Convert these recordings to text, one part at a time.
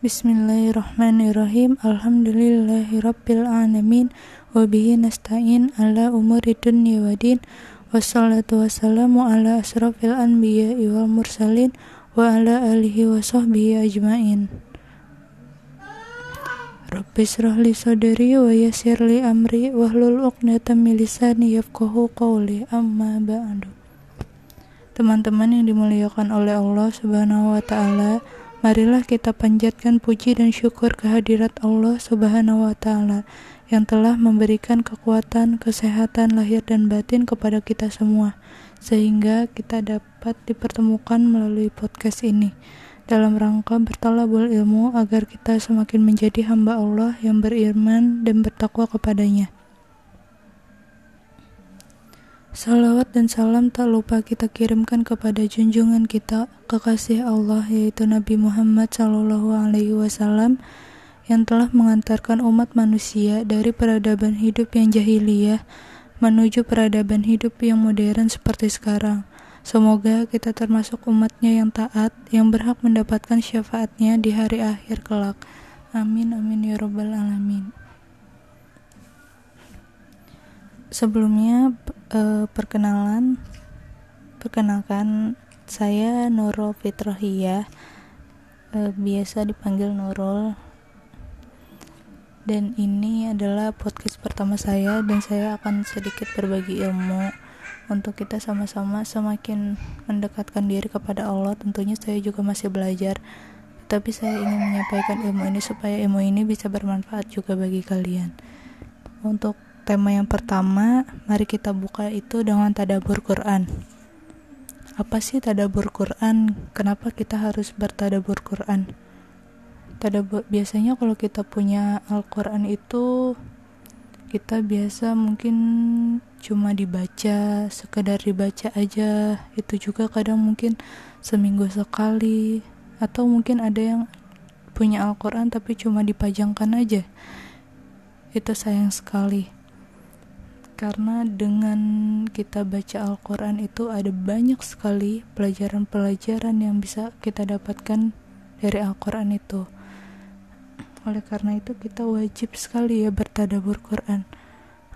Bismillahirrahmanirrahim. Alhamdulillahirabbil alamin. Wa bihi nasta'in ala umuri dunya waddin wassalatu wassalamu ala asrafil anbiya'i wal mursalin wa ala alihi wa sahbihi ajmain. Rabbi sadri wa yassir li amri wahlul 'uqdatam min lisani yafqahu qawli. Amma ba'du. Teman-teman yang dimuliakan oleh Allah Subhanahu wa taala Marilah kita panjatkan puji dan syukur kehadirat Allah Subhanahu wa taala yang telah memberikan kekuatan, kesehatan lahir dan batin kepada kita semua sehingga kita dapat dipertemukan melalui podcast ini dalam rangka bertalabul ilmu agar kita semakin menjadi hamba Allah yang beriman dan bertakwa kepadanya. Salawat dan salam tak lupa kita kirimkan kepada junjungan kita, kekasih Allah yaitu Nabi Muhammad Sallallahu Alaihi Wasallam yang telah mengantarkan umat manusia dari peradaban hidup yang jahiliyah menuju peradaban hidup yang modern seperti sekarang. Semoga kita termasuk umatnya yang taat, yang berhak mendapatkan syafaatnya di hari akhir kelak. Amin amin ya robbal alamin. Sebelumnya uh, perkenalan perkenalkan saya Nurul Fitrohiyah uh, biasa dipanggil Nurul. Dan ini adalah podcast pertama saya dan saya akan sedikit berbagi ilmu untuk kita sama-sama semakin mendekatkan diri kepada Allah. Tentunya saya juga masih belajar tapi saya ingin menyampaikan ilmu ini supaya ilmu ini bisa bermanfaat juga bagi kalian. Untuk tema yang pertama, mari kita buka itu dengan tadabur Quran. Apa sih tadabur Quran? Kenapa kita harus bertadabur Quran? Tadabur biasanya kalau kita punya Al-Quran itu kita biasa mungkin cuma dibaca, sekedar dibaca aja. Itu juga kadang mungkin seminggu sekali atau mungkin ada yang punya Al-Quran tapi cuma dipajangkan aja. Itu sayang sekali karena dengan kita baca Al-Quran itu ada banyak sekali pelajaran-pelajaran yang bisa kita dapatkan dari Al-Quran itu. Oleh karena itu kita wajib sekali ya bertadabur Quran.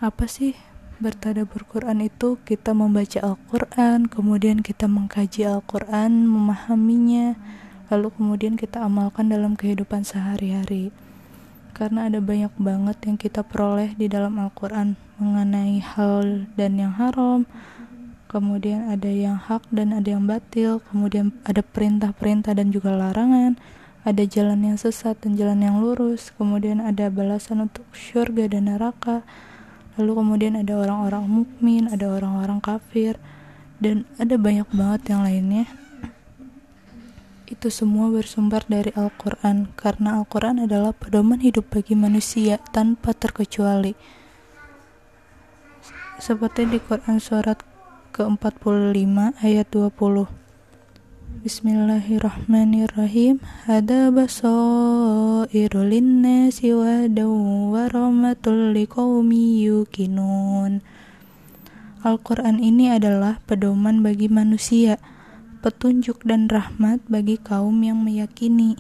Apa sih bertadabur Quran itu? Kita membaca Al-Quran kemudian kita mengkaji Al-Quran memahaminya lalu kemudian kita amalkan dalam kehidupan sehari-hari. Karena ada banyak banget yang kita peroleh di dalam Al-Quran mengenai hal dan yang haram kemudian ada yang hak dan ada yang batil kemudian ada perintah-perintah dan juga larangan ada jalan yang sesat dan jalan yang lurus kemudian ada balasan untuk syurga dan neraka lalu kemudian ada orang-orang mukmin ada orang-orang kafir dan ada banyak banget yang lainnya. Itu semua bersumber dari Al-Quran karena Al-Quran adalah pedoman hidup bagi manusia tanpa terkecuali seperti di Quran surat ke-45 ayat 20 Bismillahirrahmanirrahim. Hada basairu linnasi wa wa rahmatul liqaumi yukinun Al-Quran ini adalah pedoman bagi manusia petunjuk dan rahmat bagi kaum yang meyakini.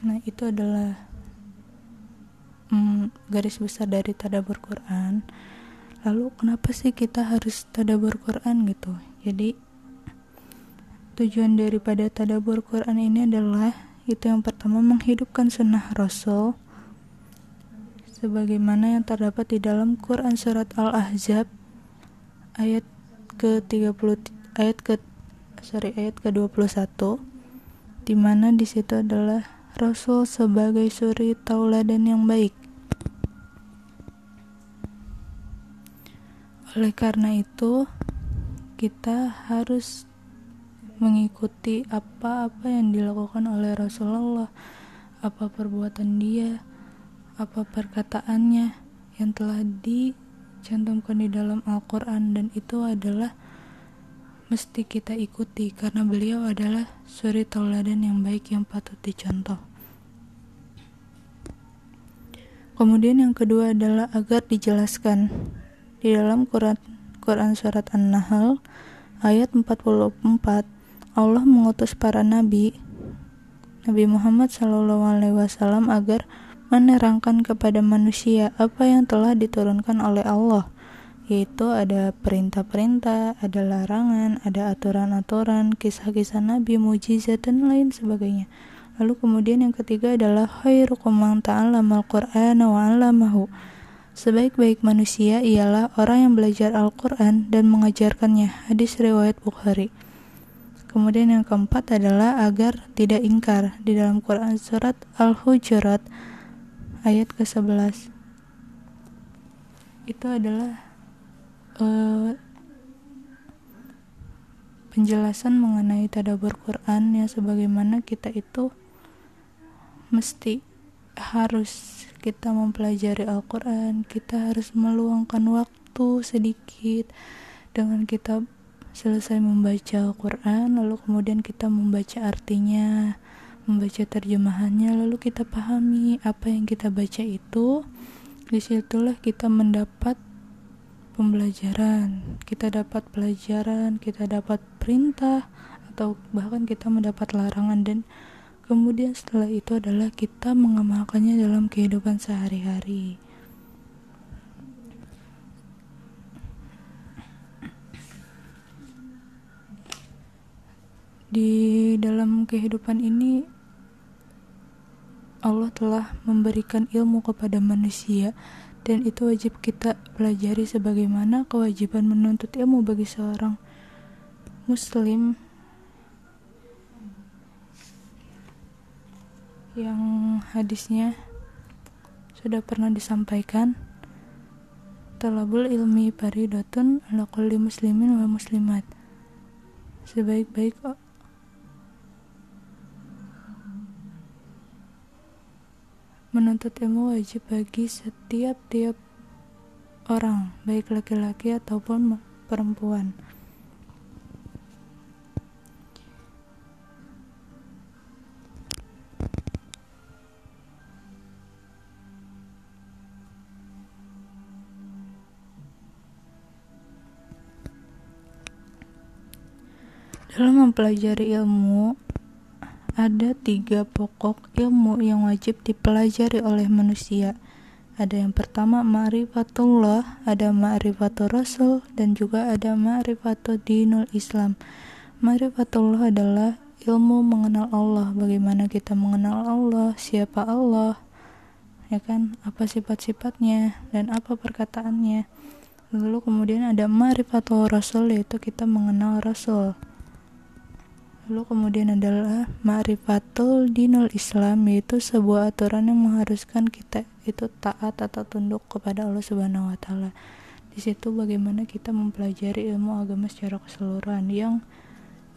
Nah, itu adalah hmm, garis besar dari tadabur Quran. Lalu, kenapa sih kita harus tadabur Quran gitu? Jadi, tujuan daripada tadabur Quran ini adalah itu yang pertama menghidupkan sunnah Rasul sebagaimana yang terdapat di dalam Quran surat Al-Ahzab ayat ke 30 ayat ke sorry ayat ke 21 di mana di situ adalah Rasul sebagai suri tauladan yang baik. Oleh karena itu, kita harus mengikuti apa-apa yang dilakukan oleh Rasulullah, apa perbuatan dia, apa perkataannya yang telah di cantumkan di dalam Al-Quran dan itu adalah mesti kita ikuti karena beliau adalah suri tauladan yang baik yang patut dicontoh. Kemudian yang kedua adalah agar dijelaskan di dalam Quran Quran surat An-Nahl ayat 44 Allah mengutus para nabi Nabi Muhammad SAW agar menerangkan kepada manusia apa yang telah diturunkan oleh Allah yaitu ada perintah-perintah, ada larangan, ada aturan-aturan, kisah-kisah nabi, mujizat dan lain sebagainya. Lalu kemudian yang ketiga adalah khairukum man ta'allama al-Qur'ana wa 'allamahu. Sebaik-baik manusia ialah orang yang belajar Al-Qur'an dan mengajarkannya. Hadis riwayat Bukhari. Kemudian yang keempat adalah agar tidak ingkar di dalam Quran surat Al-Hujurat ayat ke-11. Itu adalah uh, penjelasan mengenai tadabur Quran ya sebagaimana kita itu mesti harus kita mempelajari Al-Quran kita harus meluangkan waktu sedikit dengan kita selesai membaca Al-Quran lalu kemudian kita membaca artinya membaca terjemahannya lalu kita pahami apa yang kita baca itu. Di situlah kita mendapat pembelajaran kita dapat pelajaran kita dapat perintah atau bahkan kita mendapat larangan dan kemudian setelah itu adalah kita mengamalkannya dalam kehidupan sehari-hari. Di dalam kehidupan ini Allah telah memberikan ilmu kepada manusia dan itu wajib kita pelajari sebagaimana kewajiban menuntut ilmu bagi seorang muslim yang hadisnya sudah pernah disampaikan. Talabul ilmi paridotun ala muslimin wa muslimat. Sebaik-baik Menuntut ilmu wajib bagi setiap-tiap orang, baik laki-laki ataupun perempuan. Dalam mempelajari ilmu, ada tiga pokok ilmu yang wajib dipelajari oleh manusia. Ada yang pertama ma'rifatullah, ada ma'rifatul rasul, dan juga ada ma'rifatul dinul Islam. Ma'rifatullah adalah ilmu mengenal Allah, bagaimana kita mengenal Allah, siapa Allah, ya kan, apa sifat-sifatnya, dan apa perkataannya. Lalu kemudian ada ma'rifatul rasul, yaitu kita mengenal Rasul Lalu kemudian adalah ma'rifatul dinul Islam yaitu sebuah aturan yang mengharuskan kita itu taat atau tunduk kepada Allah Subhanahu wa taala. Di situ bagaimana kita mempelajari ilmu agama secara keseluruhan yang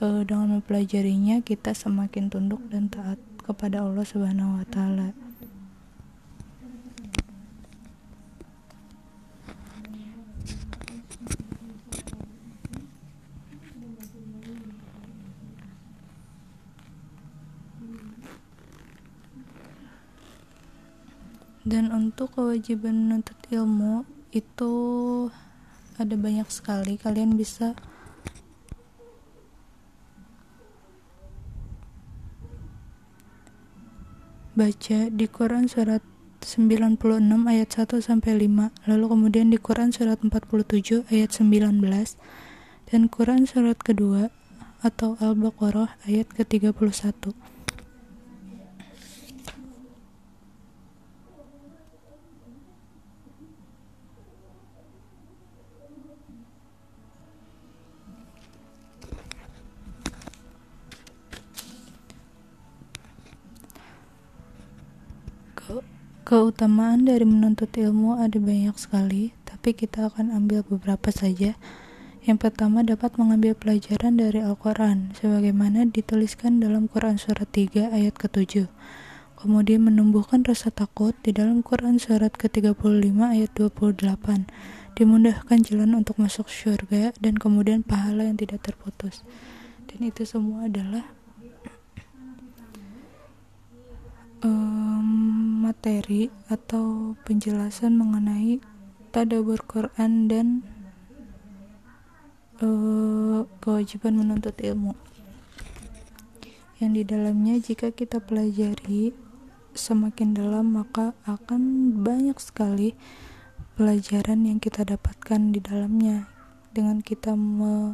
e, dengan mempelajarinya kita semakin tunduk dan taat kepada Allah Subhanahu wa taala. dan untuk kewajiban menuntut ilmu itu ada banyak sekali. Kalian bisa baca di Quran surat 96 ayat 1 sampai 5 lalu kemudian di Quran surat 47 ayat 19 dan Quran surat kedua atau Al-Baqarah ayat ke-31 Keutamaan dari menuntut ilmu ada banyak sekali, tapi kita akan ambil beberapa saja. Yang pertama dapat mengambil pelajaran dari Al-Quran, sebagaimana dituliskan dalam Quran Surat 3 ayat ke-7. Kemudian menumbuhkan rasa takut di dalam Quran Surat ke-35 ayat 28. Dimudahkan jalan untuk masuk surga dan kemudian pahala yang tidak terputus. Dan itu semua adalah materi atau penjelasan mengenai tadabur Quran dan uh, kewajiban menuntut ilmu. yang di dalamnya jika kita pelajari semakin dalam maka akan banyak sekali pelajaran yang kita dapatkan di dalamnya dengan kita mendalami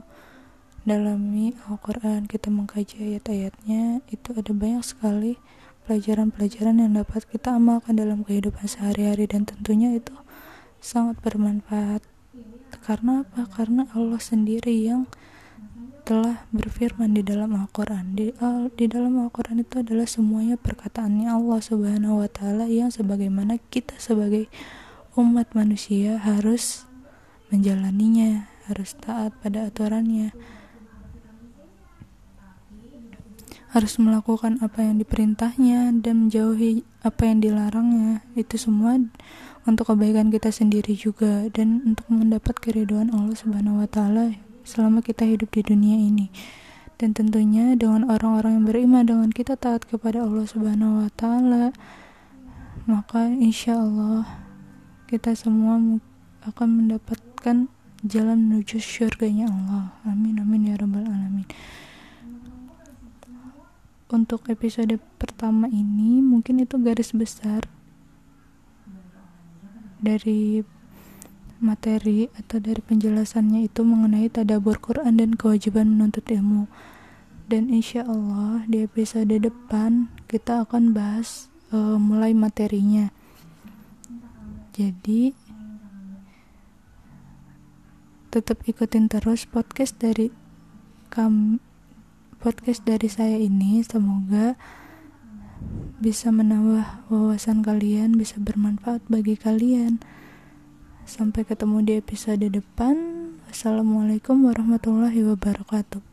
Al-Quran kita mengkaji ayat-ayatnya itu ada banyak sekali pelajaran-pelajaran yang dapat kita amalkan dalam kehidupan sehari-hari dan tentunya itu sangat bermanfaat. Karena apa? karena Allah sendiri yang telah berfirman di dalam Al-Quran. Di, al, di dalam Al-Quran itu adalah semuanya perkataannya Allah subhanahu wa ta'ala yang sebagaimana kita sebagai umat manusia harus menjalaninya harus taat pada aturannya harus melakukan apa yang diperintahnya dan menjauhi apa yang dilarangnya. Itu semua untuk kebaikan kita sendiri juga dan untuk mendapat keriduan Allah Subhanahu wa taala selama kita hidup di dunia ini. Dan tentunya dengan orang-orang yang beriman dengan kita taat kepada Allah Subhanahu wa taala maka insya Allah kita semua akan mendapatkan jalan menuju surganya Allah. Amin amin ya rabbal alamin untuk episode pertama ini mungkin itu garis besar dari materi atau dari penjelasannya itu mengenai tadabur Quran dan kewajiban menuntut ilmu. Dan insya Allah di episode depan kita akan bahas uh, mulai materinya. Jadi tetap ikutin terus podcast dari kami podcast dari saya ini semoga bisa menambah wawasan kalian, bisa bermanfaat bagi kalian. Sampai ketemu di episode depan. Wassalamualaikum warahmatullahi wabarakatuh.